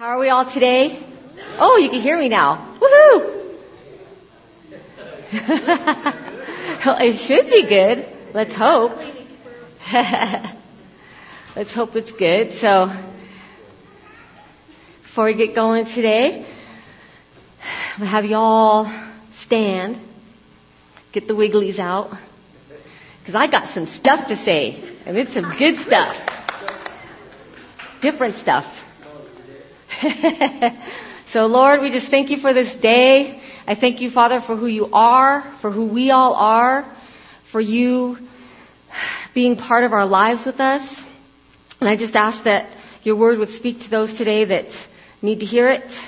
How are we all today? Oh, you can hear me now. Woohoo! well, it should be good. Let's hope. Let's hope it's good. So, before we get going today, gonna have you all stand, get the wigglies out, because I got some stuff to say, and it's some good stuff. Different stuff. so Lord, we just thank you for this day. I thank you, Father, for who you are, for who we all are, for you being part of our lives with us. And I just ask that your word would speak to those today that need to hear it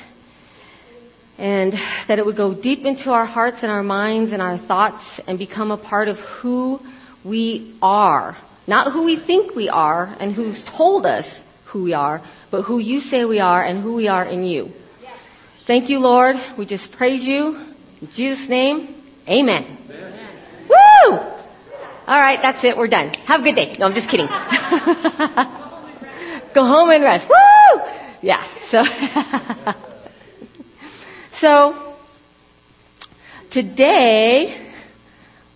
and that it would go deep into our hearts and our minds and our thoughts and become a part of who we are. Not who we think we are and who's told us who we are, but who you say we are and who we are in you. Thank you, Lord. We just praise you. In Jesus' name, amen. amen. Woo! All right, that's it. We're done. Have a good day. No, I'm just kidding. Go home and rest. Woo! Yeah, so. so, today,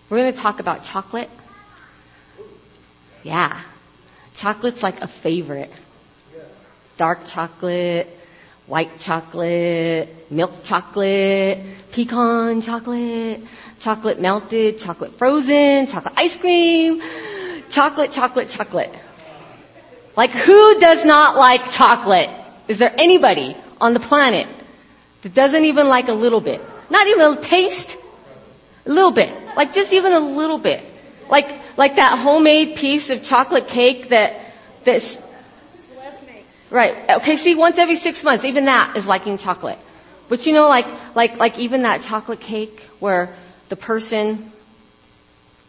we're going to talk about chocolate. Yeah. Chocolate's like a favorite dark chocolate, white chocolate, milk chocolate, pecan chocolate, chocolate melted, chocolate frozen, chocolate ice cream, chocolate, chocolate, chocolate. Like who does not like chocolate? Is there anybody on the planet that doesn't even like a little bit? Not even a taste? A little bit. Like just even a little bit. Like, like that homemade piece of chocolate cake that, that's Right. Okay, see, once every six months, even that is liking chocolate. But you know, like, like, like even that chocolate cake where the person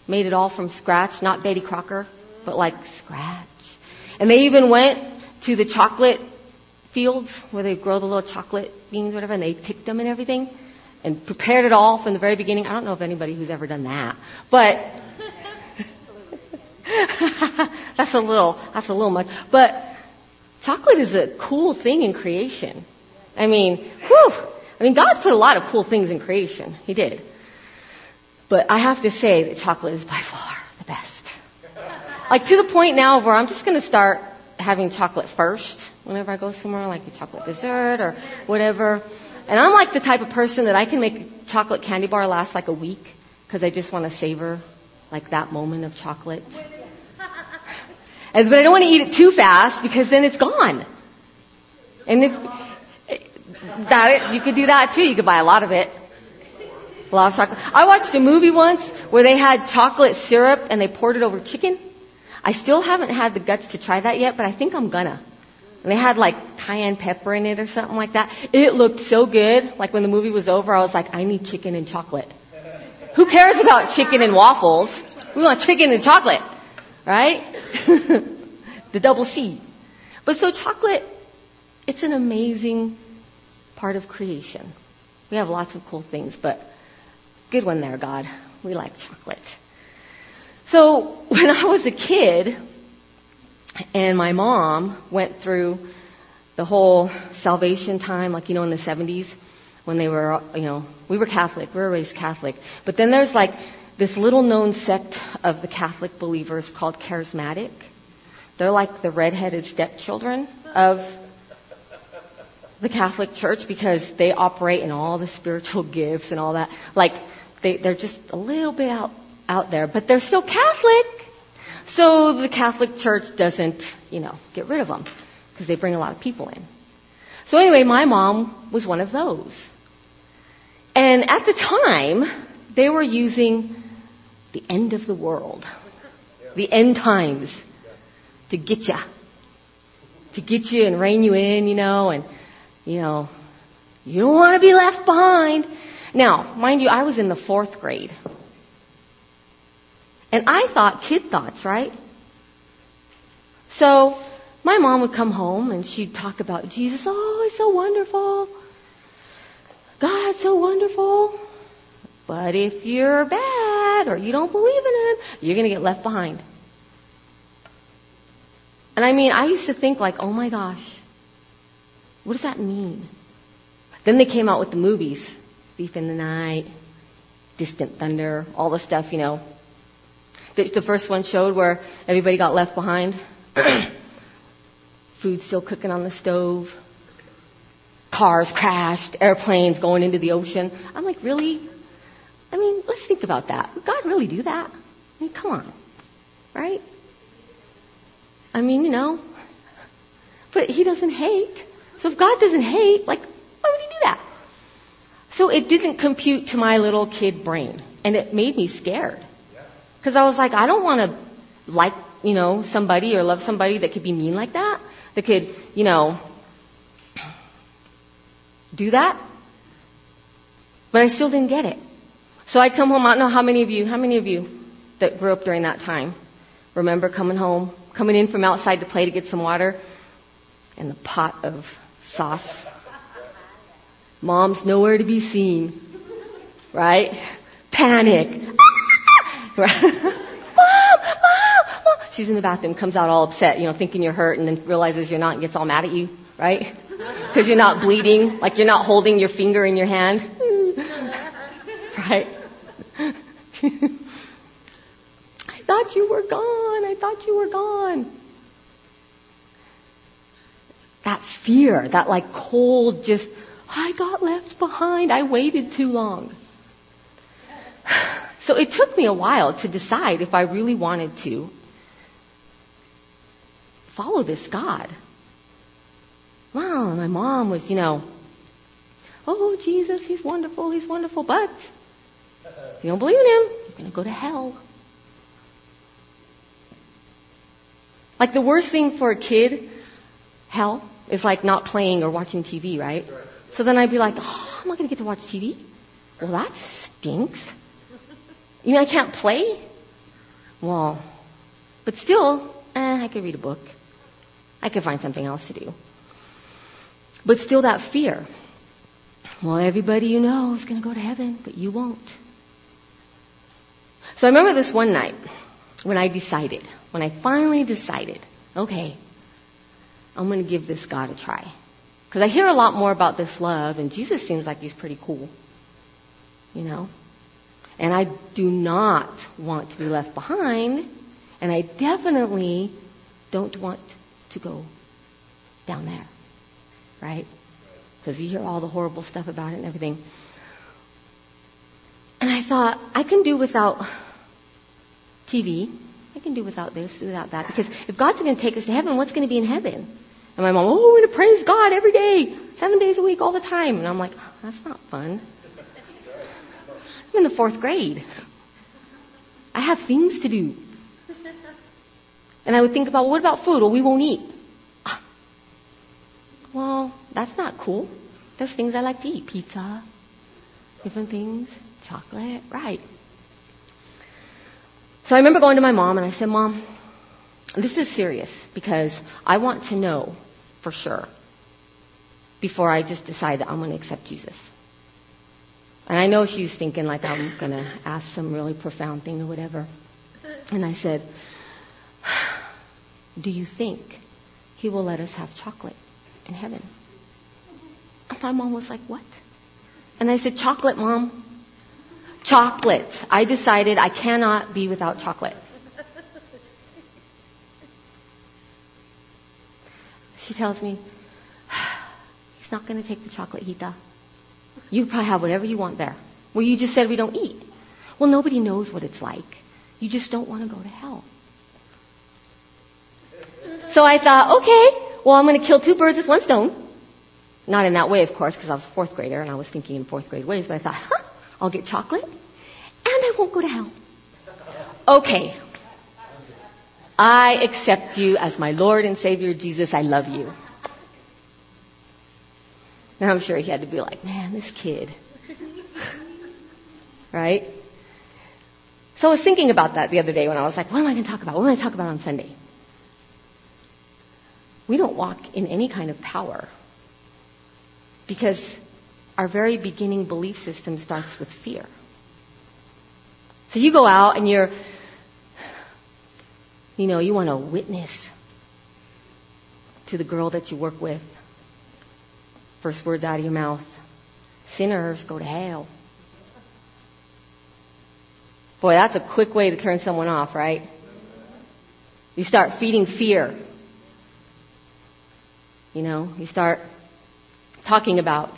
made it all from scratch, not Betty Crocker, but like scratch. And they even went to the chocolate fields where they grow the little chocolate beans, whatever, and they picked them and everything and prepared it all from the very beginning. I don't know of anybody who's ever done that, but that's a little, that's a little much. But chocolate is a cool thing in creation. I mean, whew. I mean, God's put a lot of cool things in creation. He did. But I have to say that chocolate is by far the best. Like to the point now where I'm just going to start having chocolate first whenever I go somewhere, like a chocolate dessert or whatever. And I'm like the type of person that I can make a chocolate candy bar last like a week because I just want to savor like that moment of chocolate. But I don't want to eat it too fast because then it's gone. And if that you could do that too. You could buy a lot of it. A lot of chocolate. I watched a movie once where they had chocolate syrup and they poured it over chicken. I still haven't had the guts to try that yet, but I think I'm gonna. And they had like cayenne pepper in it or something like that. It looked so good. Like when the movie was over, I was like, I need chicken and chocolate. Who cares about chicken and waffles? We want chicken and chocolate right? the double C. But so chocolate, it's an amazing part of creation. We have lots of cool things, but good one there, God. We like chocolate. So when I was a kid, and my mom went through the whole salvation time, like, you know, in the 70s, when they were, you know, we were Catholic, we were raised Catholic. But then there's like this little known sect of the Catholic believers called Charismatic. They're like the redheaded stepchildren of the Catholic Church because they operate in all the spiritual gifts and all that. Like they, they're just a little bit out, out there, but they're still Catholic. So the Catholic Church doesn't, you know, get rid of them because they bring a lot of people in. So anyway, my mom was one of those. And at the time, they were using the end of the world, the end times to get you, to get you and rein you in, you know, and, you know, you don't want to be left behind. Now, mind you, I was in the fourth grade. And I thought kid thoughts, right? So, my mom would come home and she'd talk about Jesus. Oh, he's so wonderful. God's so wonderful. But if you're bad or you don't believe in Him, you're going to get left behind. And I mean, I used to think like, oh my gosh, What does that mean? Then they came out with the movies. Thief in the Night, Distant Thunder, all the stuff, you know. The, the first one showed where everybody got left behind. Food still cooking on the stove. Cars crashed, airplanes going into the ocean. I'm like, really? I mean, let's think about that. Would God really do that? I mean, come on. Right? I mean, you know. But He doesn't hate. So if God doesn't hate, like, why would He do that? So it didn't compute to my little kid brain. And it made me scared. Because I was like, I don't want to like, you know, somebody or love somebody that could be mean like that. That could, you know, do that. But I still didn't get it. So I'd come home. I don't know how many of you, how many of you that grew up during that time remember coming home, coming in from outside to play to get some water and the pot of sauce. Mom's nowhere to be seen. Right? Panic. right? mom, mom, mom. She's in the bathroom, comes out all upset, you know, thinking you're hurt and then realizes you're not and gets all mad at you, right? Because you're not bleeding, like you're not holding your finger in your hand. right? I thought you were gone. I thought you were gone. That fear, that like cold, just, I got left behind. I waited too long. So it took me a while to decide if I really wanted to follow this God. Wow, my mom was, you know, oh, Jesus, he's wonderful, he's wonderful, but if you don't believe in him, you're going to go to hell. Like the worst thing for a kid, hell, is like not playing or watching TV, right? So then I'd be like, oh, I'm not going to get to watch TV. Well, that stinks. You mean I can't play? Well, but still, eh, I could read a book. I could find something else to do. But still that fear. Well, everybody you know is going to go to heaven, but you won't. So I remember this one night when I decided, when I finally decided, okay, I'm going to give this God a try. Because I hear a lot more about this love, and Jesus seems like he's pretty cool. You know? And I do not want to be left behind, and I definitely don't want to go down there. Right? Because you hear all the horrible stuff about it and everything. And I thought, I can do without TV. I can do without this, without that. Because if God's going to take us to heaven, what's going to be in heaven? And my mom, oh, we're going to praise God every day, seven days a week, all the time. And I'm like, oh, that's not fun. I'm in the fourth grade. I have things to do. And I would think about, well, what about food? Well, we won't eat. Ah. Well, that's not cool. There's things I like to eat. Pizza, different things, chocolate, right. So I remember going to my mom and I said, Mom, this is serious because I want to know for sure before I just decide that I'm going to accept Jesus. And I know she was thinking like I'm going to ask some really profound thing or whatever. And I said, Do you think he will let us have chocolate in heaven? And my mom was like, What? And I said, Chocolate, mom. Chocolate. I decided I cannot be without chocolate. She tells me, He's not going to take the chocolate, Hita. You probably have whatever you want there. Well, you just said we don't eat. Well, nobody knows what it's like. You just don't want to go to hell. So I thought, okay, well, I'm going to kill two birds with one stone. Not in that way, of course, because I was a fourth grader and I was thinking in fourth grade ways, but I thought, huh, I'll get chocolate and I won't go to hell. Okay. I accept you as my Lord and Savior, Jesus. I love you. Now I'm sure he had to be like, man, this kid. right? So I was thinking about that the other day when I was like, what am I going to talk about? What am I going to talk about on Sunday? We don't walk in any kind of power because our very beginning belief system starts with fear. So you go out and you're, you know, you want to witness to the girl that you work with First words out of your mouth. Sinners go to hell. Boy, that's a quick way to turn someone off, right? You start feeding fear. You know, you start talking about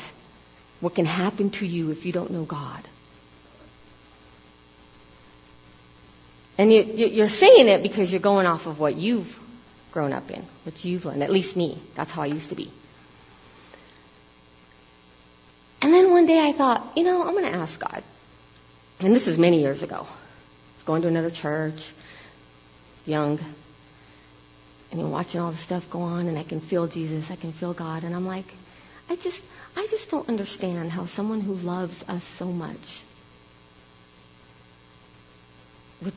what can happen to you if you don't know God. And you, you're saying it because you're going off of what you've grown up in, what you've learned. At least me. That's how I used to be. And then one day I thought, you know, I'm going to ask God. And this was many years ago. I was going to another church, young, and you're watching all the stuff go on, and I can feel Jesus, I can feel God, and I'm like, I just, I just don't understand how someone who loves us so much would,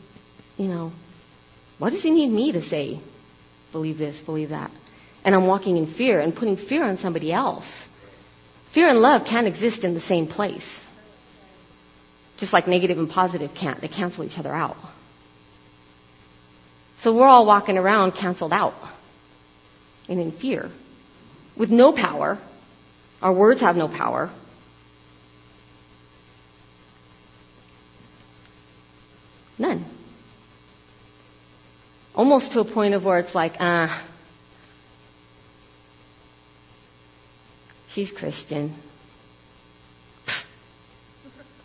you know, what does he need me to say? Believe this, believe that. And I'm walking in fear and putting fear on somebody else. Fear and love can't exist in the same place. Just like negative and positive can't. They cancel each other out. So we're all walking around canceled out and in fear with no power. Our words have no power. None. Almost to a point of where it's like, ah, uh, she's Christian.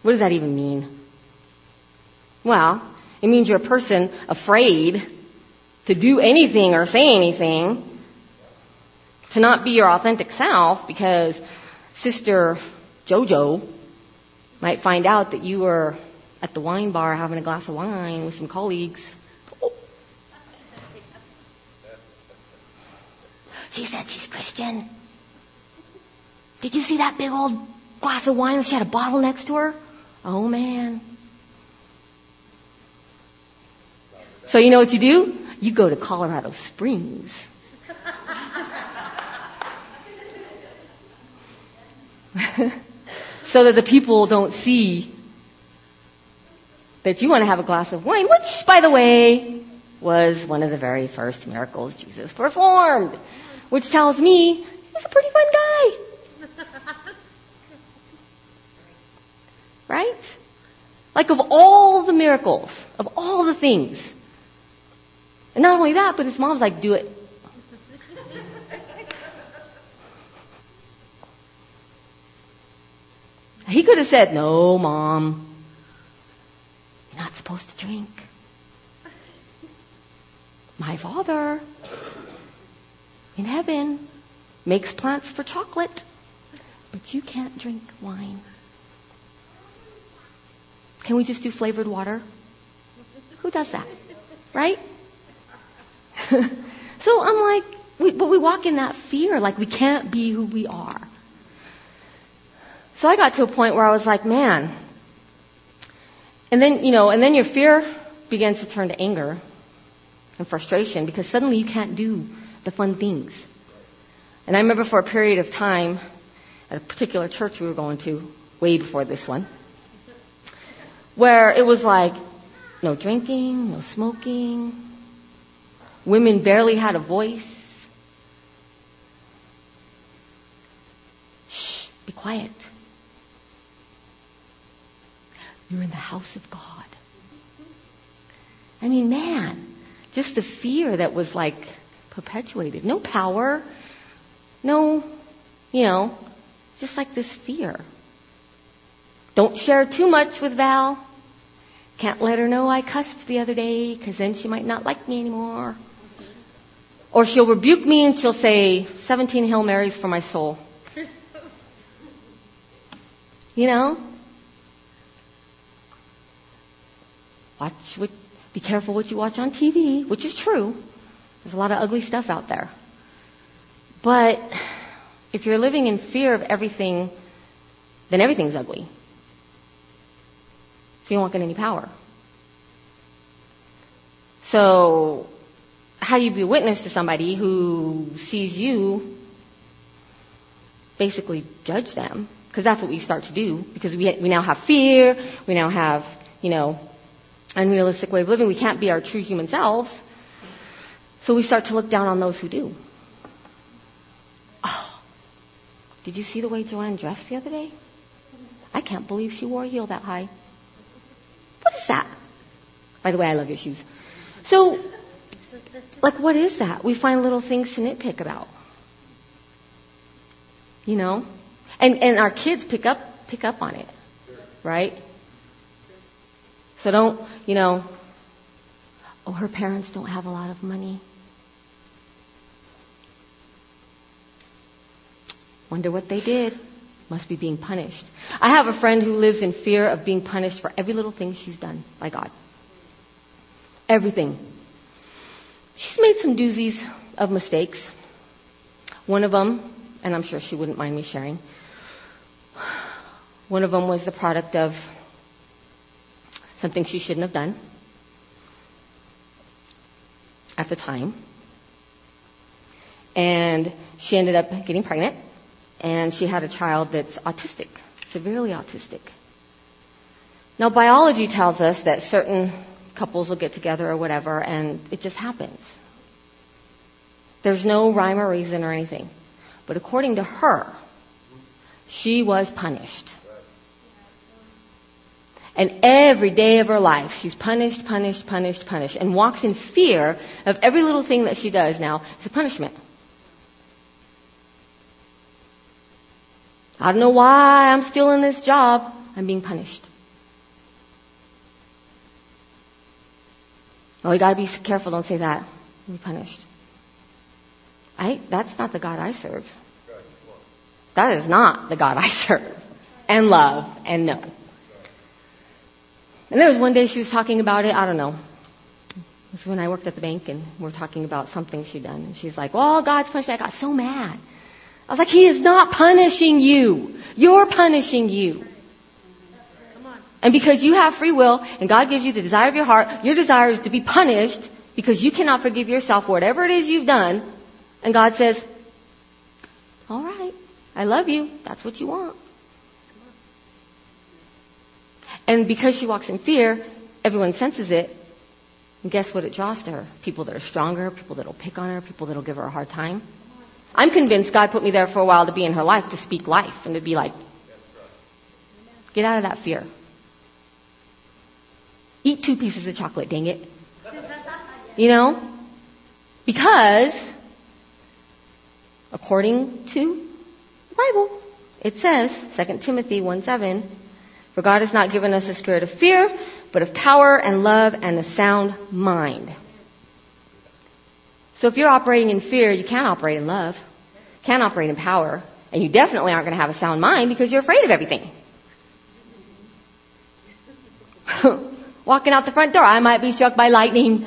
What does that even mean? Well, it means you're a person afraid to do anything or say anything, to not be your authentic self because Sister Jojo might find out that you were at the wine bar having a glass of wine with some colleagues. She said she's Christian. Did you see that big old glass of wine? She had a bottle next to her. Oh man. So you know what you do? You go to Colorado Springs. so that the people don't see that you want to have a glass of wine, which, by the way, was one of the very first miracles Jesus performed, which tells me he's a pretty fun guy. right? Like of all the miracles, of all the things. And not only that, but his mom's like, do it. He could have said, no, mom. You're not supposed to drink. My father in heaven makes plants for chocolate, but you can't drink wine. Can we just do flavored water? Who does that? Right? so I'm like, we, but we walk in that fear, like we can't be who we are. So I got to a point where I was like, man. And then, you know, and then your fear begins to turn to anger and frustration because suddenly you can't do the fun things. And I remember for a period of time at a particular church we were going to, way before this one, where it was like no drinking, no smoking. Women barely had a voice. Shh, be quiet. You're in the house of God. I mean, man, just the fear that was like perpetuated. No power, no, you know, just like this fear. Don't share too much with Val. Can't let her know I cussed the other day because then she might not like me anymore. Or she'll rebuke me and she'll say 17 Hail Marys for my soul. You know? Watch what, be careful what you watch on TV, which is true. There's a lot of ugly stuff out there. But if you're living in fear of everything, then everything's ugly. So you won't get any power. So, how do you be a witness to somebody who sees you basically judge them? Because that's what we start to do. Because we, we now have fear, we now have, you know, unrealistic way of living. We can't be our true human selves. So we start to look down on those who do. Oh, Did you see the way Joanne dressed the other day? I can't believe she wore a heel that high. What is that? By the way, I love your shoes. So, like, what is that? We find little things to nitpick about. You know? And, and our kids pick up, pick up on it. Right? So don't, you know, oh, her parents don't have a lot of money. Wonder what they did. Must be being punished. I have a friend who lives in fear of being punished for every little thing she's done by God. Everything. She's made some doozies of mistakes. One of them, and I'm sure she wouldn't mind me sharing, one of them was the product of something she shouldn't have done at the time. And she ended up getting pregnant and she had a child that's autistic, severely autistic. Now biology tells us that certain couples will get together or whatever and it just happens. There's no rhyme or reason or anything. But according to her, she was punished. And every day of her life, she's punished, punished, punished, punished, and walks in fear of every little thing that she does now is a punishment. I don't know why I'm still in this job. I'm being punished. Oh, you gotta be careful. Don't say that. You'll be punished. I, that's not the God I serve. That is not the God I serve and love and know. And there was one day she was talking about it. I don't know. It was when I worked at the bank and we are talking about something she'd done. And she's like, well, God's punished me. I got so mad. I was like, He is not punishing you. You're punishing you. And because you have free will and God gives you the desire of your heart, your desire is to be punished because you cannot forgive yourself for whatever it is you've done. And God says, all right, I love you. That's what you want. And because she walks in fear, everyone senses it. And guess what it draws to her? People that are stronger, people that'll pick on her, people that'll give her a hard time. I'm convinced God put me there for a while to be in her life, to speak life, and to be like, get out of that fear. Eat two pieces of chocolate, dang it. You know? Because, according to the Bible, it says, 2 Timothy 1 7, for God has not given us a spirit of fear, but of power and love and a sound mind. So if you're operating in fear, you can't operate in love, can't operate in power, and you definitely aren't going to have a sound mind because you're afraid of everything. Walking out the front door, I might be struck by lightning.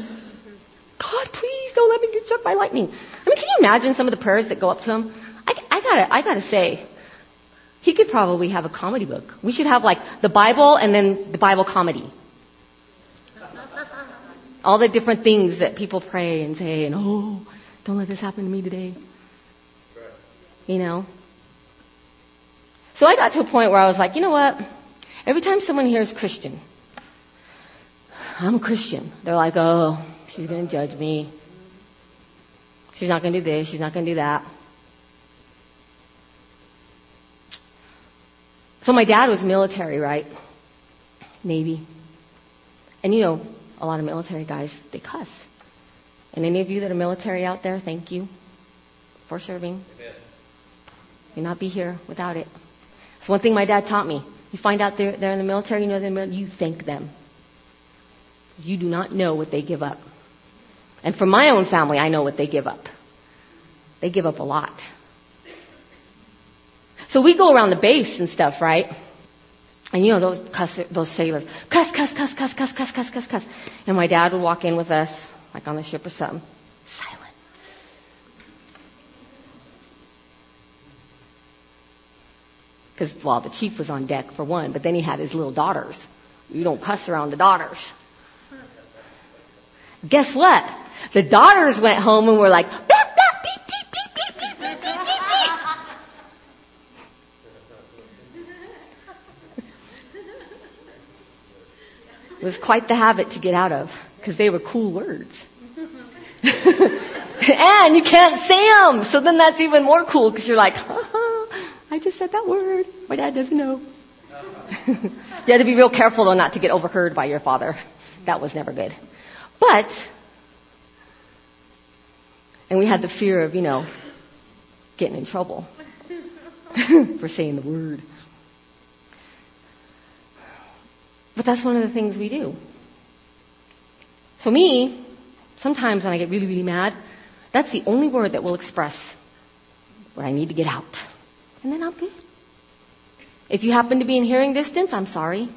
God, please don't let me get struck by lightning. I mean, can you imagine some of the prayers that go up to him? I, I gotta, I gotta say, he could probably have a comedy book. We should have like the Bible and then the Bible comedy all the different things that people pray and say, and oh, don't let this happen to me today. You know? So I got to a point where I was like, you know what? Every time someone hears Christian, I'm a Christian, they're like, oh, she's going to judge me. She's not going to do this. She's not going to do that. So my dad was military, right? Navy. And you know, a lot of military guys, they cuss. And any of you that are military out there, thank you for serving. Amen. You'd not be here without it. It's one thing my dad taught me. You find out they're, they're in the military, you know they're you thank them. You do not know what they give up. And for my own family, I know what they give up. They give up a lot. So we go around the base and stuff, right? And you know those cuss, those sailors, cuss, cuss, cuss, cuss, cuss, cuss, cuss, cuss, cuss. And my dad would walk in with us, like on the ship or something. Silence. Because well, the chief was on deck for one, but then he had his little daughters. You don't cuss around the daughters. Guess what? The daughters went home and were like, It was quite the habit to get out of because they were cool words. and you can't say them. So then that's even more cool because you're like, I just said that word. My dad doesn't know. you had to be real careful though not to get overheard by your father. That was never good. But, and we had the fear of, you know, getting in trouble for saying the word. But that's one of the things we do. So me, sometimes when I get really, really mad, that's the only word that will express what I need to get out. And then I'm good. If you happen to be in hearing distance, I'm sorry.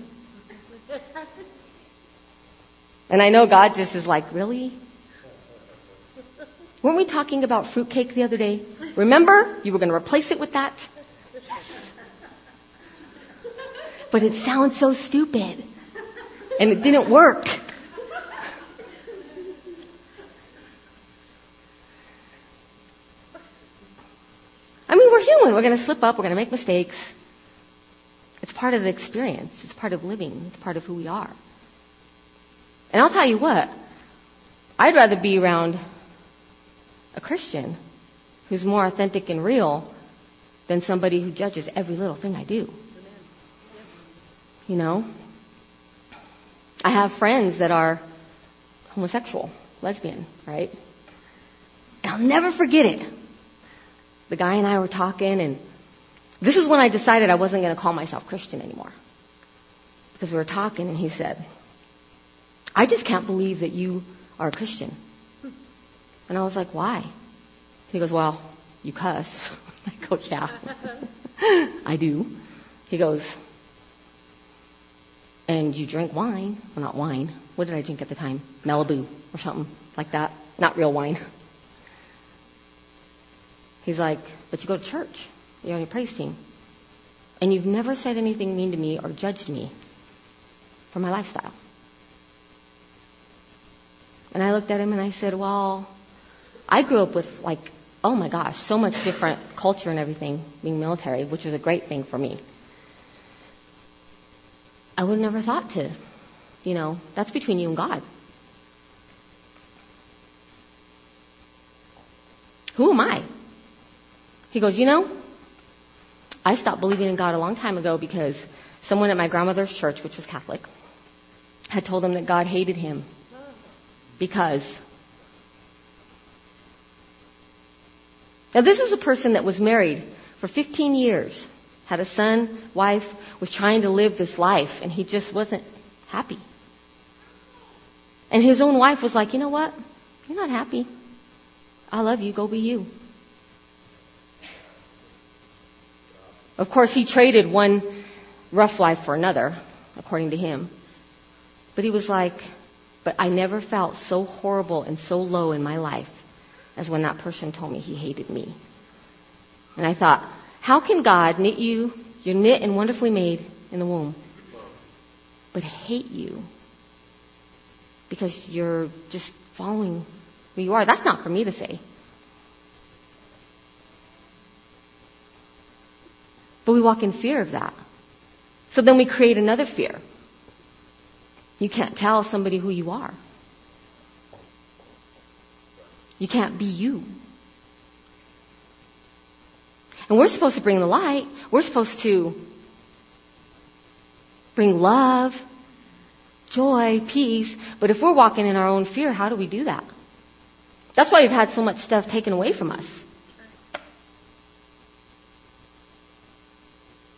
And I know God just is like, really? Weren't we talking about fruitcake the other day? Remember? You were going to replace it with that? Yes. But it sounds so stupid. And it didn't work. I mean, we're human. We're going to slip up. We're going to make mistakes. It's part of the experience. It's part of living. It's part of who we are. And I'll tell you what, I'd rather be around a Christian who's more authentic and real than somebody who judges every little thing I do. You know? I have friends that are homosexual, lesbian, right? And I'll never forget it. The guy and I were talking and this is when I decided I wasn't going to call myself Christian anymore. Because we were talking and he said, I just can't believe that you are a Christian. And I was like, why? He goes, well, you cuss. I go, oh, yeah, I do. He goes, and you drink wine. Well, not wine. What did I drink at the time? Malibu or something like that. Not real wine. He's like, but you go to church. You're on your praise team. And you've never said anything mean to me or judged me for my lifestyle. And I looked at him and I said, well, I grew up with like, oh my gosh, so much different culture and everything being military, which was a great thing for me. I would have never thought to, you know, that's between you and God. Who am I? He goes, you know, I stopped believing in God a long time ago because someone at my grandmother's church, which was Catholic, had told him that God hated him because. Now this is a person that was married for 15 years, had a son, wife, was trying to live this life, and he just wasn't happy. And his own wife was like, you know what? You're not happy. I love you. Go be you. Of course, he traded one rough life for another, according to him. But he was like, but I never felt so horrible and so low in my life as when that person told me he hated me. And I thought, how can God knit you, you're knit and wonderfully made in the womb, but hate you because you're just following who you are? That's not for me to say. But we walk in fear of that. So then we create another fear. You can't tell somebody who you are. You can't be you. And we're supposed to bring the light. We're supposed to bring love, joy, peace. But if we're walking in our own fear, how do we do that? That's why we've had so much stuff taken away from us.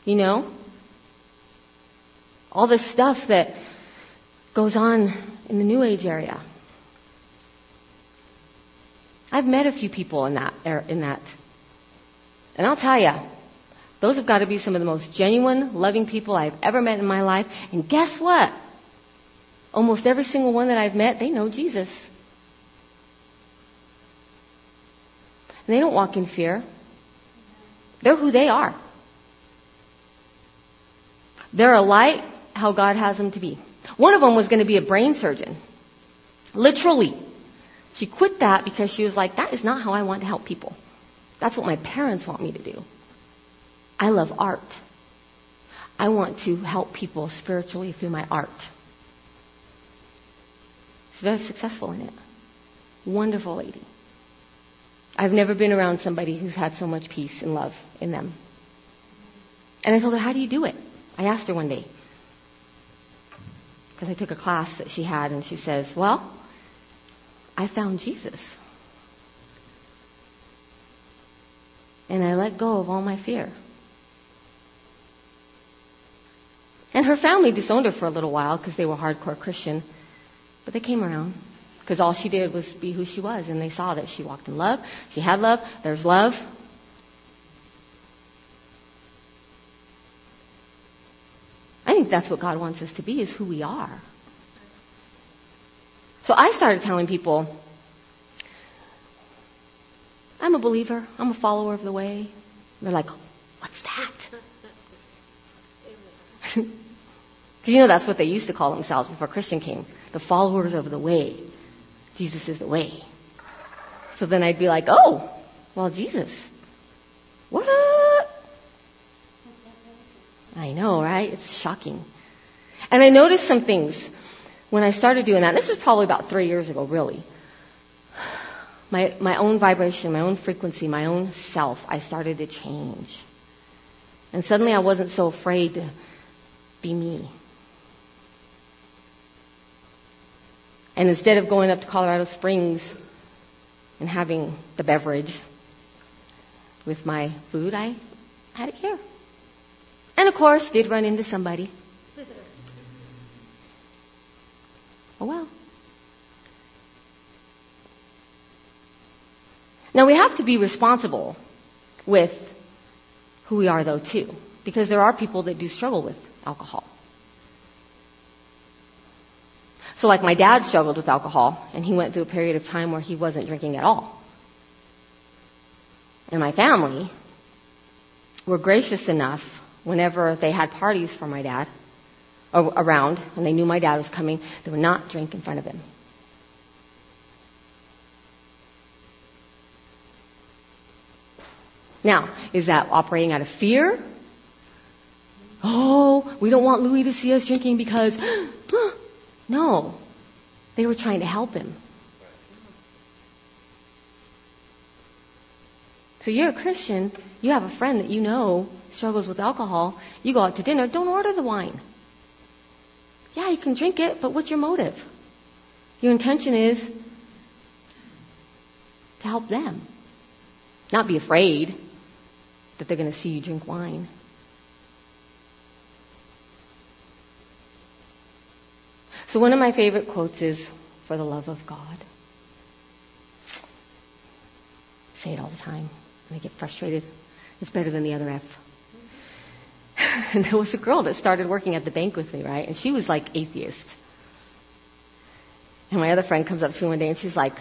You know? All this stuff that goes on in the New Age area. I've met a few people in that, er, in that. And I'll tell you, those have got to be some of the most genuine, loving people I've ever met in my life. And guess what? Almost every single one that I've met, they know Jesus. And they don't walk in fear. They're who they are. They're a light how God has them to be. One of them was going to be a brain surgeon. Literally. She quit that because she was like, that is not how I want to help people. That's what my parents want me to do. I love art. I want to help people spiritually through my art. She's very successful in it. Wonderful lady. I've never been around somebody who's had so much peace and love in them. And I told her, how do you do it? I asked her one day. Because I took a class that she had and she says, well, I found Jesus. And I let go of all my fear. And her family disowned her for a little while because they were hardcore Christian. But they came around because all she did was be who she was and they saw that she walked in love. She had love. There's love. I think that's what God wants us to be is who we are. So I started telling people, I'm a believer. I'm a follower of the way. They're like, what's that? Because you know that's what they used to call themselves before Christian came. The followers of the way. Jesus is the way. So then I'd be like, oh, well, Jesus. What? I know, right? It's shocking. And I noticed some things when I started doing that. This was probably about three years ago, really. My, my own vibration, my own frequency, my own self, I started to change. And suddenly I wasn't so afraid to be me. And instead of going up to Colorado Springs and having the beverage with my food, I had it here. And of course, did run into somebody. Oh well. Now we have to be responsible with who we are though too, because there are people that do struggle with alcohol. So like my dad struggled with alcohol and he went through a period of time where he wasn't drinking at all. And my family were gracious enough whenever they had parties for my dad around and they knew my dad was coming, they would not drink in front of him. Now, is that operating out of fear? Oh, we don't want Louis to see us drinking because No. They were trying to help him. So you're a Christian, you have a friend that you know struggles with alcohol, you go out to dinner, don't order the wine. Yeah, you can drink it, but what's your motive? Your intention is to help them. Not be afraid that they're going to see you drink wine. So one of my favorite quotes is, for the love of God. I say it all the time when I get frustrated. It's better than the other F. and there was a girl that started working at the bank with me, right? And she was like atheist. And my other friend comes up to me one day and she's like,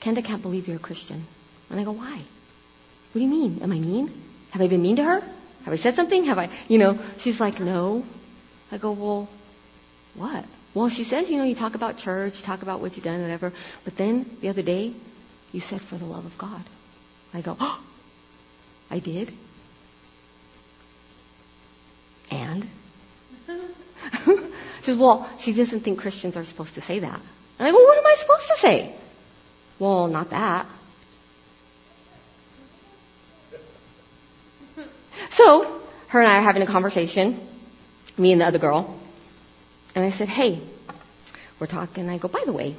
Kenda can't believe you're a Christian. And I go, why? What do you mean? Am I mean? Have I been mean to her? Have I said something? Have I, you know, she's like, no. I go, well, what? Well, she says, you know, you talk about church, you talk about what you've done, whatever. But then the other day, you said for the love of God. I go, oh, I did. And? she says, well, she doesn't think Christians are supposed to say that. And I go, what am I supposed to say? Well, not that. So, her and I are having a conversation me and the other girl. And I said, hey, we're talking. I go, by the way,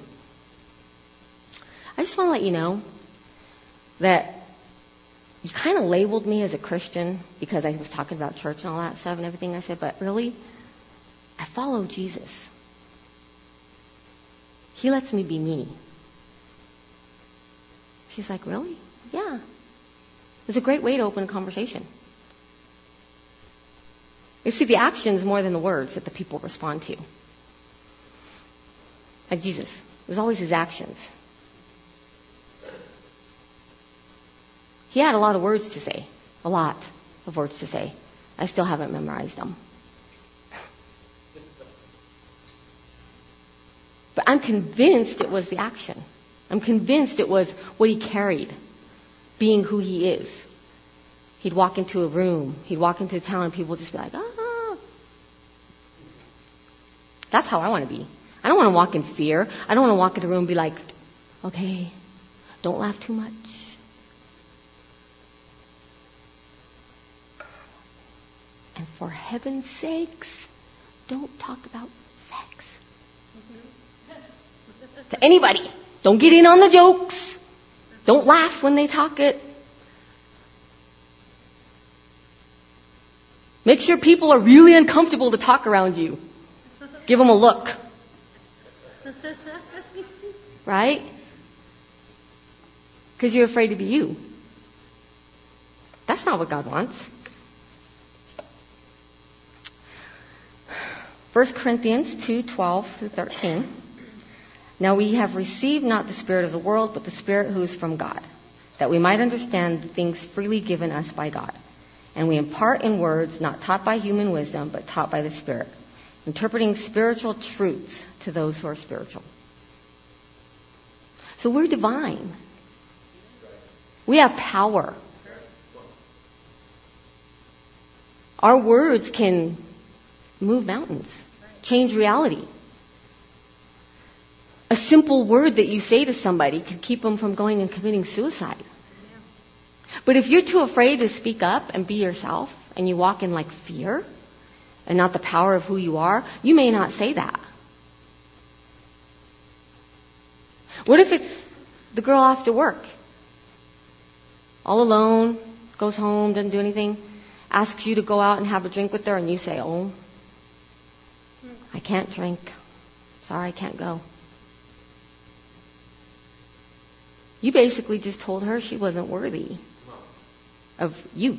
I just want to let you know that you kind of labeled me as a Christian because I was talking about church and all that stuff and everything. I said, but really, I follow Jesus. He lets me be me. She's like, really? Yeah. It's a great way to open a conversation. You see the actions more than the words that the people respond to. Like Jesus. It was always his actions. He had a lot of words to say. A lot of words to say. I still haven't memorized them. But I'm convinced it was the action. I'm convinced it was what he carried, being who he is. He'd walk into a room, he'd walk into town, and people would just be like, ah. That's how I want to be. I don't want to walk in fear. I don't want to walk into a room and be like, okay, don't laugh too much. And for heaven's sakes, don't talk about sex. To anybody. Don't get in on the jokes. Don't laugh when they talk it. Make sure people are really uncomfortable to talk around you. Give them a look. Right? Because you're afraid to be you. That's not what God wants. 1 Corinthians 2 12 through 13. Now we have received not the Spirit of the world, but the Spirit who is from God, that we might understand the things freely given us by God. And we impart in words not taught by human wisdom, but taught by the Spirit, interpreting spiritual truths to those who are spiritual. So we're divine. We have power. Our words can move mountains, change reality. A simple word that you say to somebody could keep them from going and committing suicide. But if you're too afraid to speak up and be yourself and you walk in like fear and not the power of who you are, you may not say that. What if it's the girl after work? All alone, goes home, doesn't do anything, asks you to go out and have a drink with her and you say, oh, I can't drink. Sorry, I can't go. You basically just told her she wasn't worthy of you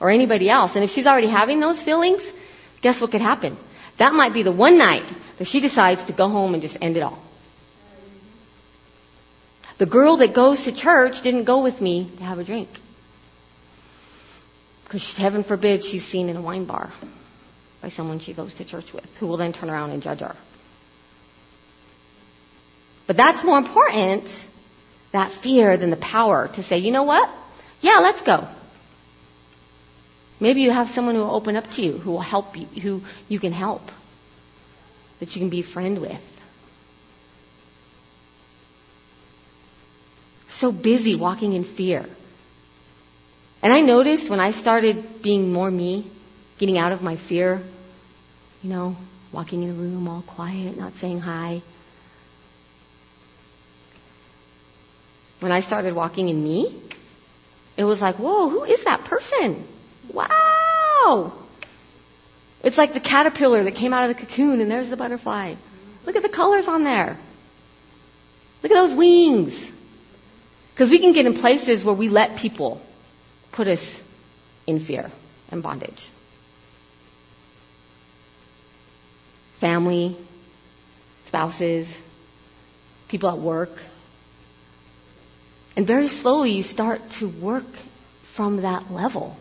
or anybody else. And if she's already having those feelings, guess what could happen? That might be the one night that she decides to go home and just end it all. The girl that goes to church didn't go with me to have a drink. Because heaven forbid she's seen in a wine bar by someone she goes to church with, who will then turn around and judge her. But that's more important, that fear, than the power to say, you know what? Yeah, let's go. Maybe you have someone who will open up to you, who will help you, who you can help, that you can be a friend with. So busy walking in fear. And I noticed when I started being more me, getting out of my fear, you know, walking in the room all quiet, not saying hi. When I started walking in me, it was like, whoa, who is that person? Wow! It's like the caterpillar that came out of the cocoon and there's the butterfly. Look at the colors on there. Look at those wings. Because we can get in places where we let people put us in fear and bondage. Family, spouses, people at work. And very slowly you start to work from that level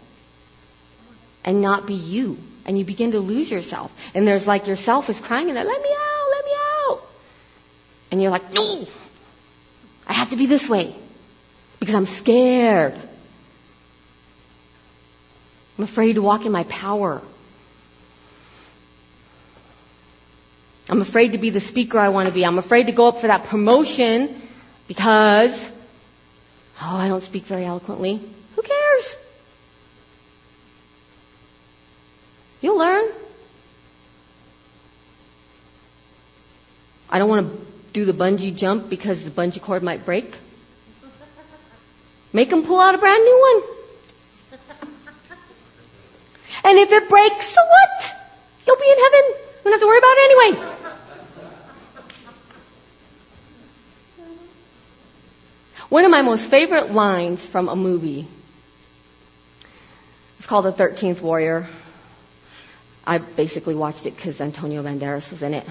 and not be you. And you begin to lose yourself. And there's like yourself is crying and let me out, let me out. And you're like, no, I have to be this way because I'm scared. I'm afraid to walk in my power. I'm afraid to be the speaker I want to be. I'm afraid to go up for that promotion because, oh, I don't speak very eloquently. Who cares? You'll learn. I don't want to do the bungee jump because the bungee cord might break. Make them pull out a brand new one. And if it breaks, so what? You'll be in heaven. You don't have to worry about it anyway. One of my most favorite lines from a movie. It's called The Thirteenth Warrior. I basically watched it because Antonio Banderas was in it.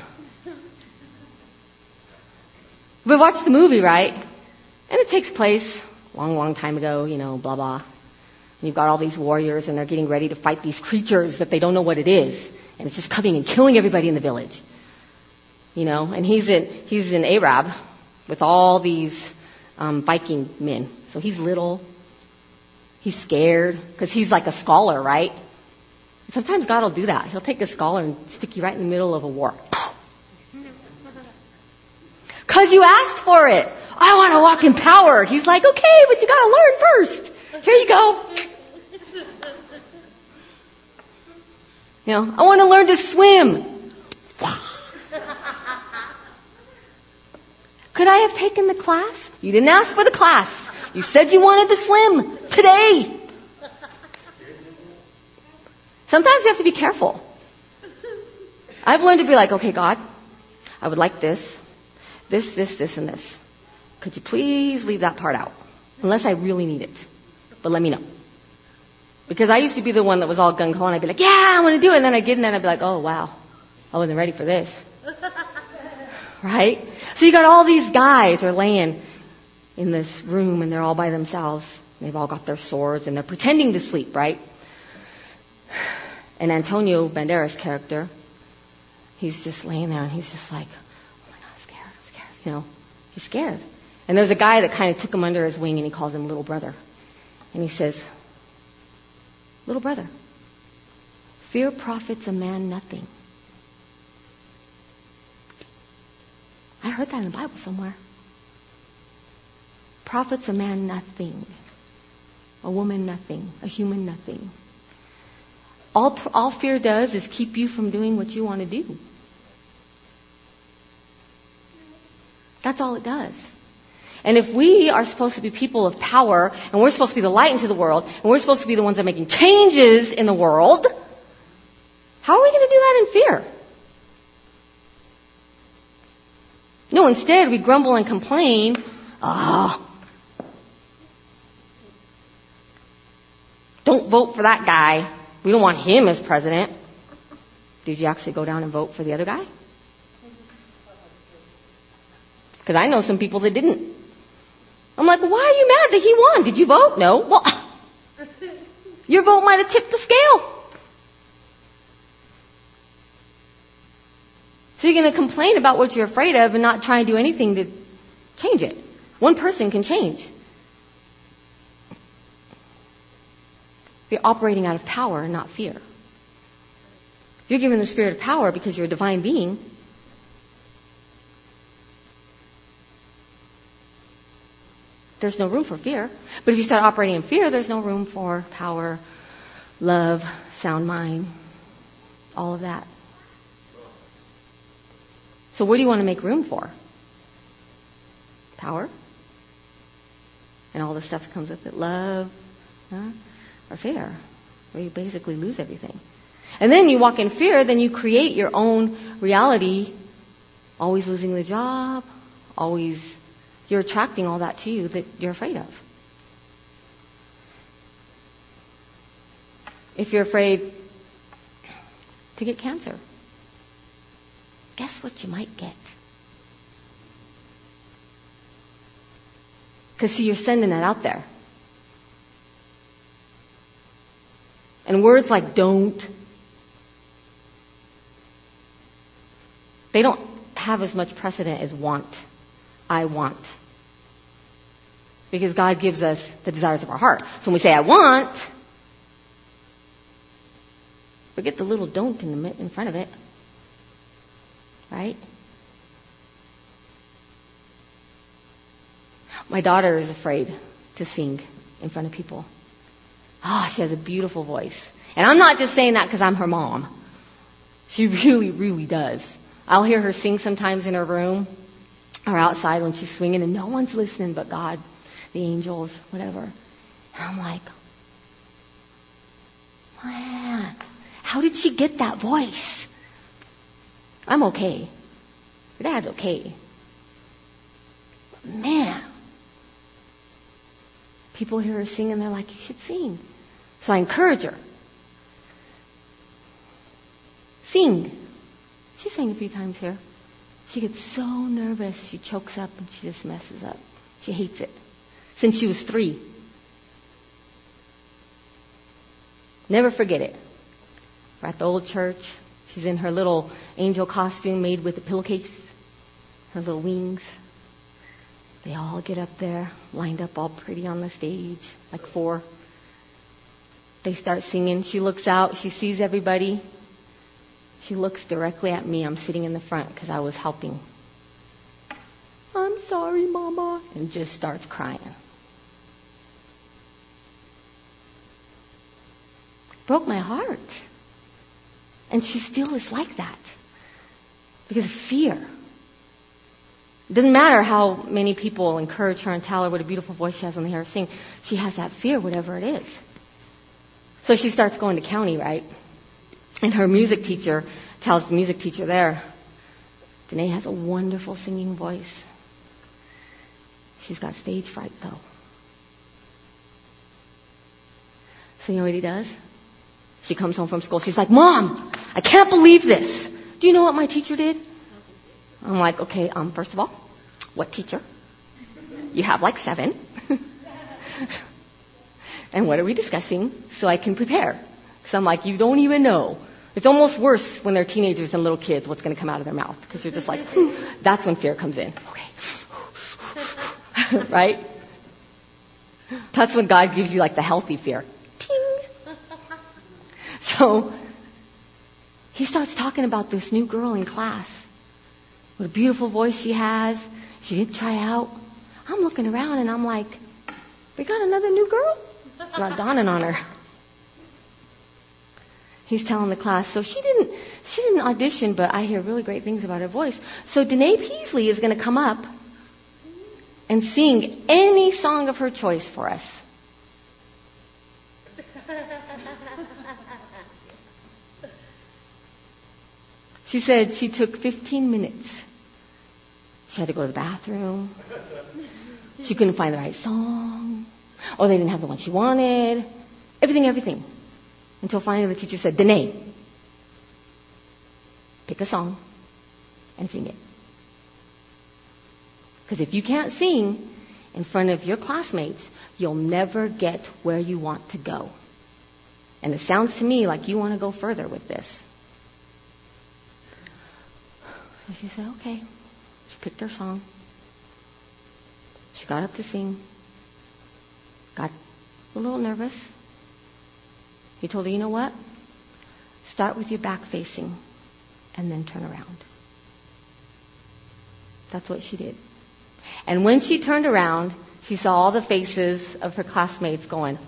We watched the movie, right? And it takes place long, long time ago, you know, blah, blah. And you've got all these warriors and they're getting ready to fight these creatures that they don't know what it is. And it's just coming and killing everybody in the village. You know, and he's in, he's an Arab with all these, um, Viking men. So he's little. He's scared because he's like a scholar, right? Sometimes God will do that. He'll take a scholar and stick you right in the middle of a war. Cause you asked for it. I want to walk in power. He's like, okay, but you gotta learn first. Here you go. You know, I want to learn to swim. Could I have taken the class? You didn't ask for the class. You said you wanted to swim today. Sometimes you have to be careful. I've learned to be like, okay, God, I would like this, this, this, this, and this. Could you please leave that part out? Unless I really need it. But let me know. Because I used to be the one that was all gung ho and I'd be like, yeah, I want to do it. And then I get in there and I'd be like, oh wow, I wasn't ready for this. right? So you got all these guys are laying in this room and they're all by themselves. They've all got their swords and they're pretending to sleep, right? And Antonio Banderas' character, he's just laying there and he's just like, oh my God, I'm scared, I'm scared. You know, he's scared. And there's a guy that kind of took him under his wing and he calls him little brother. And he says, little brother, fear profits a man nothing. I heard that in the Bible somewhere. Profits a man nothing. A woman nothing. A human nothing. All, all fear does is keep you from doing what you want to do. That's all it does. And if we are supposed to be people of power, and we're supposed to be the light into the world, and we're supposed to be the ones that are making changes in the world, how are we going to do that in fear? No, instead we grumble and complain. Ah, oh, don't vote for that guy. We don't want him as president. Did you actually go down and vote for the other guy? Because I know some people that didn't. I'm like, why are you mad that he won? Did you vote? No. Well, your vote might have tipped the scale. So you're going to complain about what you're afraid of and not try and do anything to change it. One person can change. You're operating out of power and not fear. You're given the spirit of power because you're a divine being. There's no room for fear. But if you start operating in fear, there's no room for power, love, sound mind, all of that. So what do you want to make room for? Power? And all the stuff that comes with it. Love? Huh? Or fear? Where you basically lose everything. And then you walk in fear, then you create your own reality, always losing the job, always, you're attracting all that to you that you're afraid of. If you're afraid to get cancer, guess what you might get? Because see, you're sending that out there. And words like don't, they don't have as much precedent as want. I want. Because God gives us the desires of our heart. So when we say I want, forget the little don't in, the, in front of it. Right? My daughter is afraid to sing in front of people. Oh, she has a beautiful voice. And I'm not just saying that because I'm her mom. She really, really does. I'll hear her sing sometimes in her room or outside when she's swinging and no one's listening but God, the angels, whatever. And I'm like, man, how did she get that voice? I'm okay. Your dad's okay. Man. People hear her sing and they're like, you should sing. So I encourage her. Sing. She sang a few times here. She gets so nervous, she chokes up and she just messes up. She hates it. Since she was three. Never forget it. We're at the old church. She's in her little angel costume made with a pillowcase, her little wings. They all get up there, lined up all pretty on the stage, like four. They start singing. She looks out. She sees everybody. She looks directly at me. I'm sitting in the front because I was helping. I'm sorry, Mama. And just starts crying. Broke my heart. And she still is like that. Because of fear. It doesn't matter how many people encourage her and tell her what a beautiful voice she has when they hear her sing. She has that fear, whatever it is. So she starts going to county, right? And her music teacher tells the music teacher there, Danae has a wonderful singing voice. She's got stage fright though. So you know what he does? She comes home from school. She's like, Mom, I can't believe this. Do you know what my teacher did? I'm like, okay, um, first of all, what teacher? You have like seven. and what are we discussing so I can prepare? So I'm like, you don't even know. It's almost worse when they're teenagers and little kids what's going to come out of their mouth because you're just like, that's when fear comes in. Okay. right? That's when God gives you like the healthy fear. Ting. So he starts talking about this new girl in class what a beautiful voice she has. She didn't try out. I'm looking around and I'm like, we got another new girl? It's not dawning on her. He's telling the class, so she didn't, she didn't audition, but I hear really great things about her voice. So Danae Peasley is going to come up and sing any song of her choice for us. She said she took 15 minutes she had to go to the bathroom. She couldn't find the right song. Or they didn't have the one she wanted. Everything, everything. Until finally the teacher said, Danae, pick a song and sing it. Because if you can't sing in front of your classmates, you'll never get where you want to go. And it sounds to me like you want to go further with this. So she said, okay. Picked her song. She got up to sing. Got a little nervous. He told her, you know what? Start with your back facing and then turn around. That's what she did. And when she turned around, she saw all the faces of her classmates going,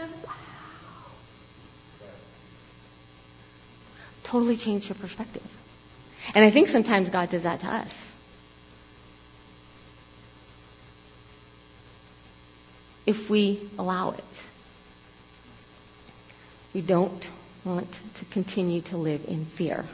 wow. Totally changed her perspective. And I think sometimes God does that to us. If we allow it. We don't want to continue to live in fear.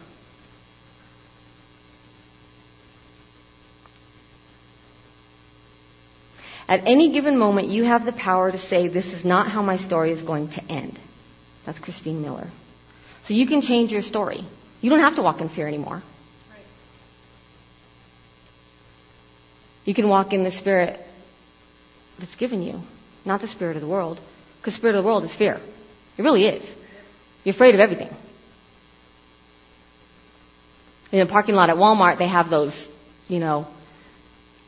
At any given moment, you have the power to say, This is not how my story is going to end. That's Christine Miller. So you can change your story. You don't have to walk in fear anymore. You can walk in the spirit that's given you, not the spirit of the world. Because the spirit of the world is fear. It really is. You're afraid of everything. In a parking lot at Walmart, they have those, you know,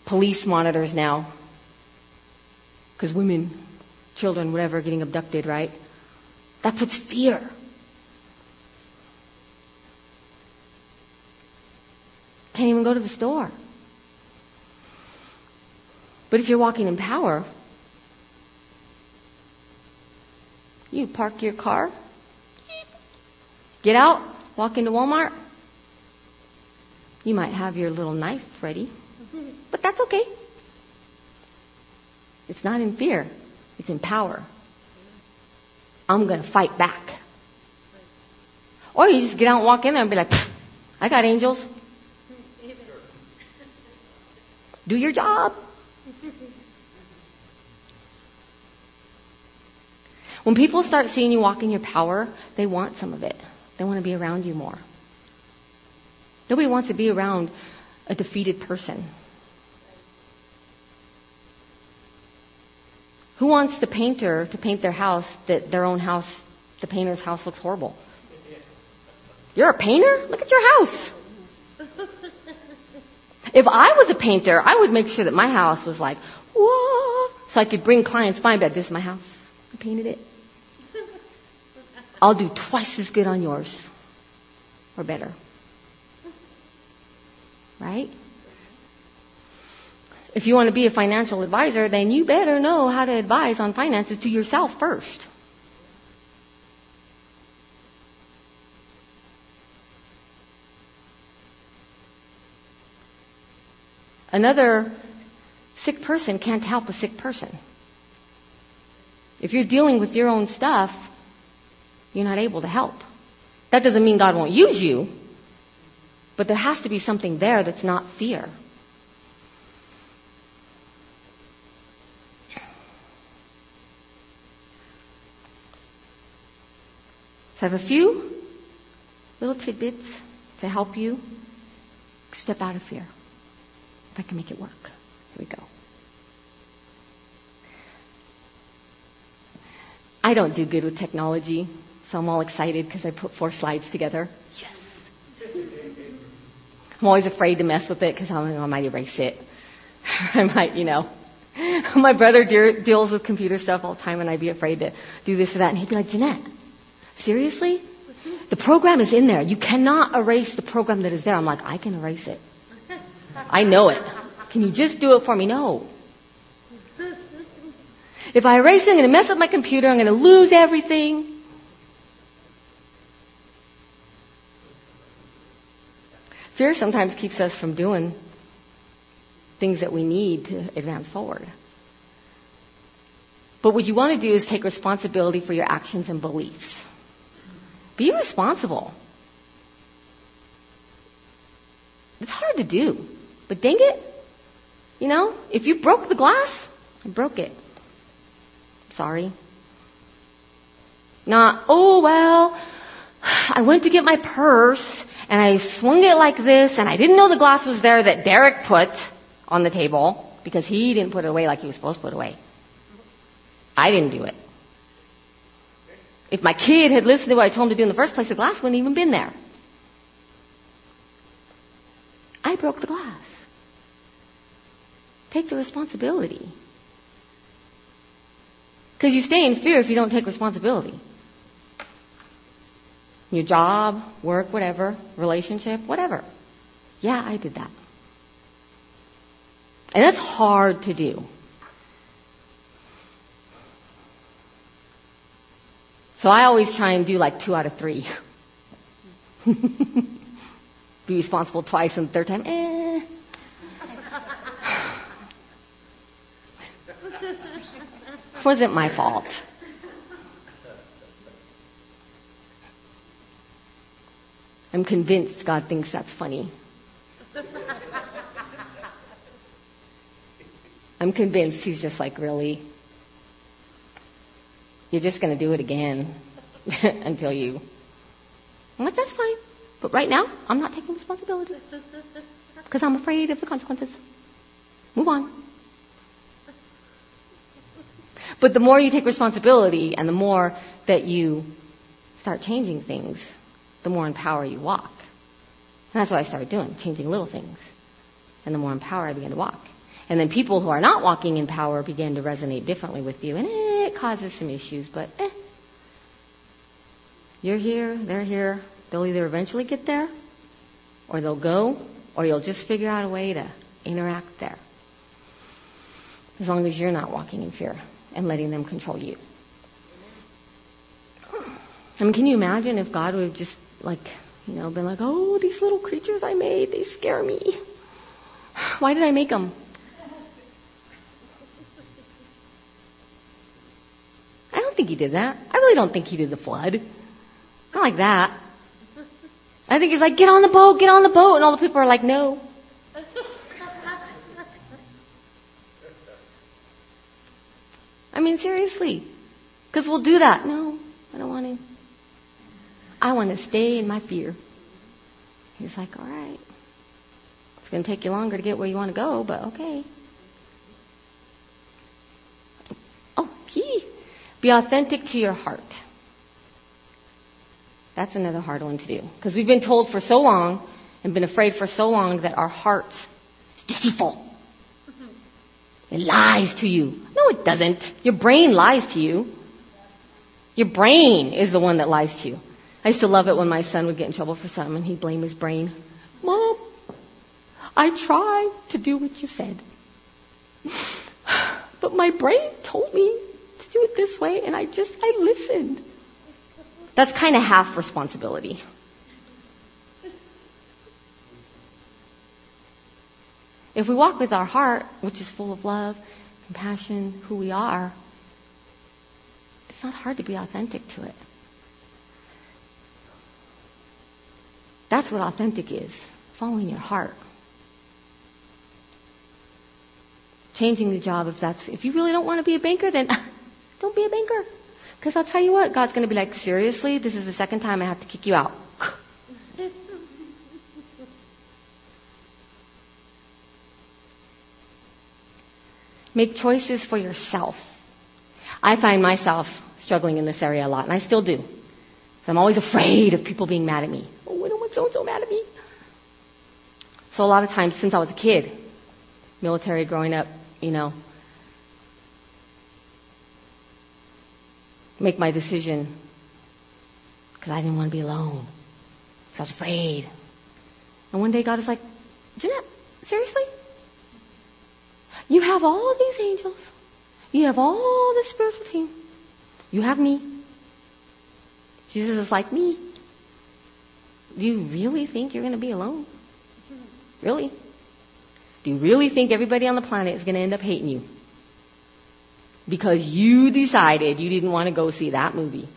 police monitors now. Because women, children, whatever, are getting abducted, right? That puts fear. Can't even go to the store. But if you're walking in power, you park your car, get out, walk into Walmart. You might have your little knife ready, but that's okay. It's not in fear, it's in power. I'm going to fight back. Or you just get out and walk in there and be like, I got angels. Do your job. When people start seeing you walk in your power, they want some of it. They want to be around you more. Nobody wants to be around a defeated person. Who wants the painter to paint their house that their own house, the painter's house looks horrible? You're a painter? Look at your house. If I was a painter, I would make sure that my house was like, whoa, so I could bring clients by and be like, this is my house. I painted it. I'll do twice as good on yours. Or better. Right? If you want to be a financial advisor, then you better know how to advise on finances to yourself first. Another sick person can't help a sick person. If you're dealing with your own stuff, you're not able to help. That doesn't mean God won't use you, but there has to be something there that's not fear. So I have a few little tidbits to help you step out of fear. If I can make it work. Here we go. I don't do good with technology, so I'm all excited because I put four slides together. Yes. I'm always afraid to mess with it because I might erase it. I might, you know. My brother de- deals with computer stuff all the time, and I'd be afraid to do this or that, and he'd be like, Jeanette, seriously? The program is in there. You cannot erase the program that is there. I'm like, I can erase it. I know it. Can you just do it for me? No. If I erase it, I'm going to mess up my computer. I'm going to lose everything. Fear sometimes keeps us from doing things that we need to advance forward. But what you want to do is take responsibility for your actions and beliefs. Be responsible. It's hard to do, but dang it, you know, if you broke the glass, I broke it. Sorry. Not, oh well, I went to get my purse and I swung it like this and I didn't know the glass was there that Derek put on the table because he didn't put it away like he was supposed to put it away. I didn't do it. If my kid had listened to what I told him to do in the first place, the glass wouldn't even been there. I broke the glass. Take the responsibility. Because you stay in fear if you don't take responsibility. Your job, work, whatever, relationship, whatever. Yeah, I did that. And that's hard to do. So I always try and do like two out of three. Be responsible twice and the third time, eh. Wasn't my fault. I'm convinced God thinks that's funny. I'm convinced he's just like, really? You're just going to do it again until you. I'm like, that's fine. But right now, I'm not taking responsibility because I'm afraid of the consequences. Move on. But the more you take responsibility and the more that you start changing things, the more in power you walk. And that's what I started doing, changing little things. And the more in power I began to walk. And then people who are not walking in power begin to resonate differently with you. And it causes some issues, but eh. You're here, they're here. They'll either eventually get there, or they'll go, or you'll just figure out a way to interact there. As long as you're not walking in fear and letting them control you. I mean, can you imagine if God would have just, like, you know, been like, oh, these little creatures I made, they scare me. Why did I make them? I don't think he did that. I really don't think he did the flood. Not like that. I think he's like, get on the boat, get on the boat. And all the people are like, no. I mean, seriously. Because we'll do that. No, I don't want to. I want to stay in my fear. He's like, all right. It's going to take you longer to get where you want to go, but okay. Oh, key. Be authentic to your heart. That's another hard one to do. Because we've been told for so long and been afraid for so long that our heart is deceitful. It lies to you. No, it doesn't. Your brain lies to you. Your brain is the one that lies to you. I used to love it when my son would get in trouble for something and he'd blame his brain. Mom, I tried to do what you said. But my brain told me to do it this way. And I just, I listened. That's kind of half responsibility. If we walk with our heart, which is full of love, compassion, who we are, it's not hard to be authentic to it. That's what authentic is. Following your heart. Changing the job if that's, if you really don't want to be a banker, then don't be a banker. Because I'll tell you what, God's going to be like, seriously, this is the second time I have to kick you out. Make choices for yourself. I find myself struggling in this area a lot, and I still do. I'm always afraid of people being mad at me. Oh, I don't want so and so mad at me. So a lot of times since I was a kid, military growing up, you know, make my decision because I didn't want to be alone. Because I was afraid. And one day God is like, Jeanette, seriously? You have all these angels. You have all this spiritual team. You have me. Jesus is like me. Do you really think you're going to be alone? Really? Do you really think everybody on the planet is going to end up hating you? Because you decided you didn't want to go see that movie.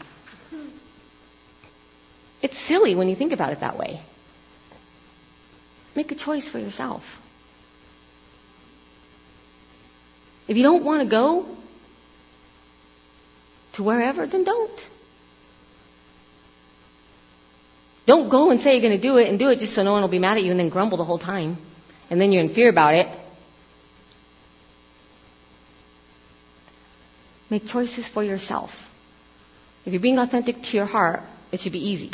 It's silly when you think about it that way. Make a choice for yourself. If you don't want to go to wherever, then don't. Don't go and say you're going to do it and do it just so no one will be mad at you and then grumble the whole time. And then you're in fear about it. Make choices for yourself. If you're being authentic to your heart, it should be easy.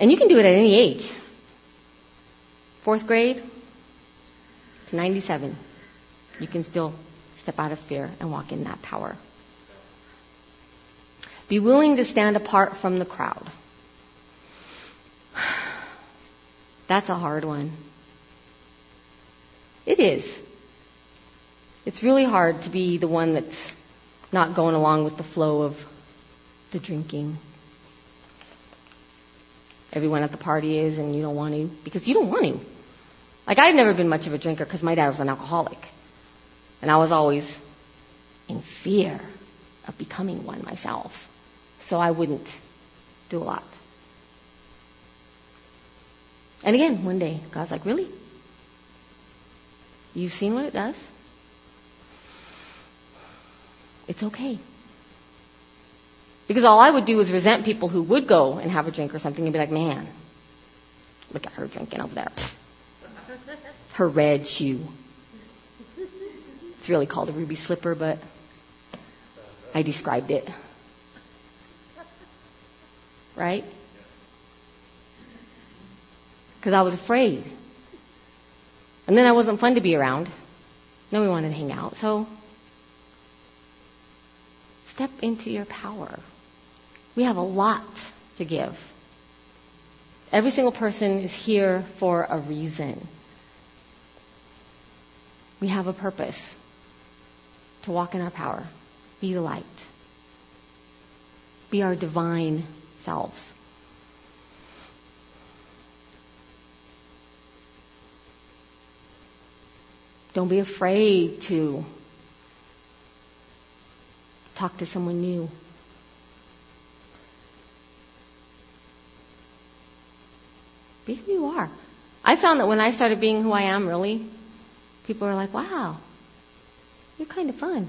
And you can do it at any age. Fourth grade to 97 you can still step out of fear and walk in that power. Be willing to stand apart from the crowd. That's a hard one. It is. It's really hard to be the one that's not going along with the flow of the drinking. Everyone at the party is and you don't want to because you don't want to. Like I've never been much of a drinker because my dad was an alcoholic. And I was always in fear of becoming one myself. So I wouldn't do a lot. And again, one day, God's like, really? You've seen what it does? It's okay. Because all I would do is resent people who would go and have a drink or something and be like, man, look at her drinking over there. Her red shoe. Really called a ruby slipper, but I described it. Right? Because I was afraid. And then I wasn't fun to be around. No one wanted to hang out. So step into your power. We have a lot to give. Every single person is here for a reason. We have a purpose to walk in our power, be the light, be our divine selves. Don't be afraid to talk to someone new. Be who you are. I found that when I started being who I am, really, people are like, wow, you're kind of fun.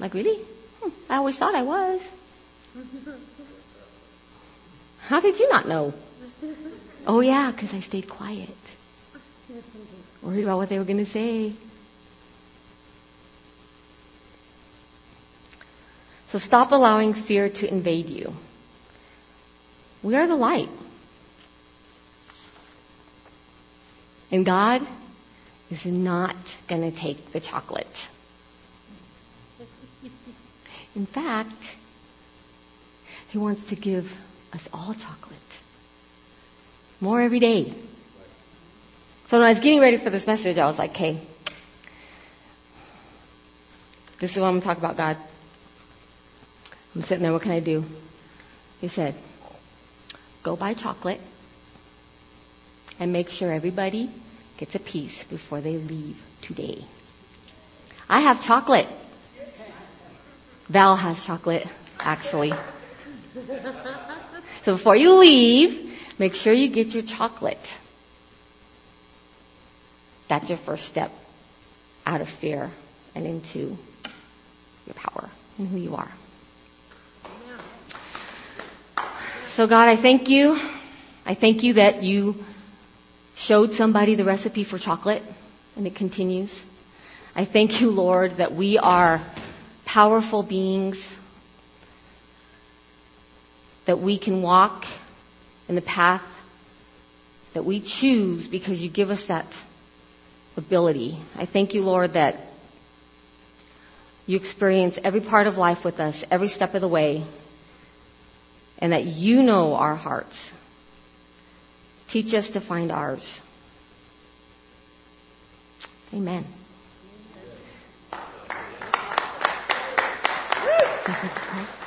Like, really? Hmm, I always thought I was. How did you not know? Oh, yeah, because I stayed quiet. Worried about what they were going to say. So stop allowing fear to invade you. We are the light. And God is not going to take the chocolate. In fact, He wants to give us all chocolate. More every day. So when I was getting ready for this message, I was like, okay, this is what I'm going to talk about, God. I'm sitting there, what can I do? He said, go buy chocolate and make sure everybody gets a piece before they leave today. I have chocolate. Val has chocolate, actually. So before you leave, make sure you get your chocolate. That's your first step out of fear and into your power and who you are. So God, I thank you. I thank you that you showed somebody the recipe for chocolate and it continues. I thank you, Lord, that we are powerful beings, that we can walk in the path that we choose because you give us that ability. I thank you, Lord, that you experience every part of life with us, every step of the way, and that you know our hearts. Teach us to find ours. Amen. Amen.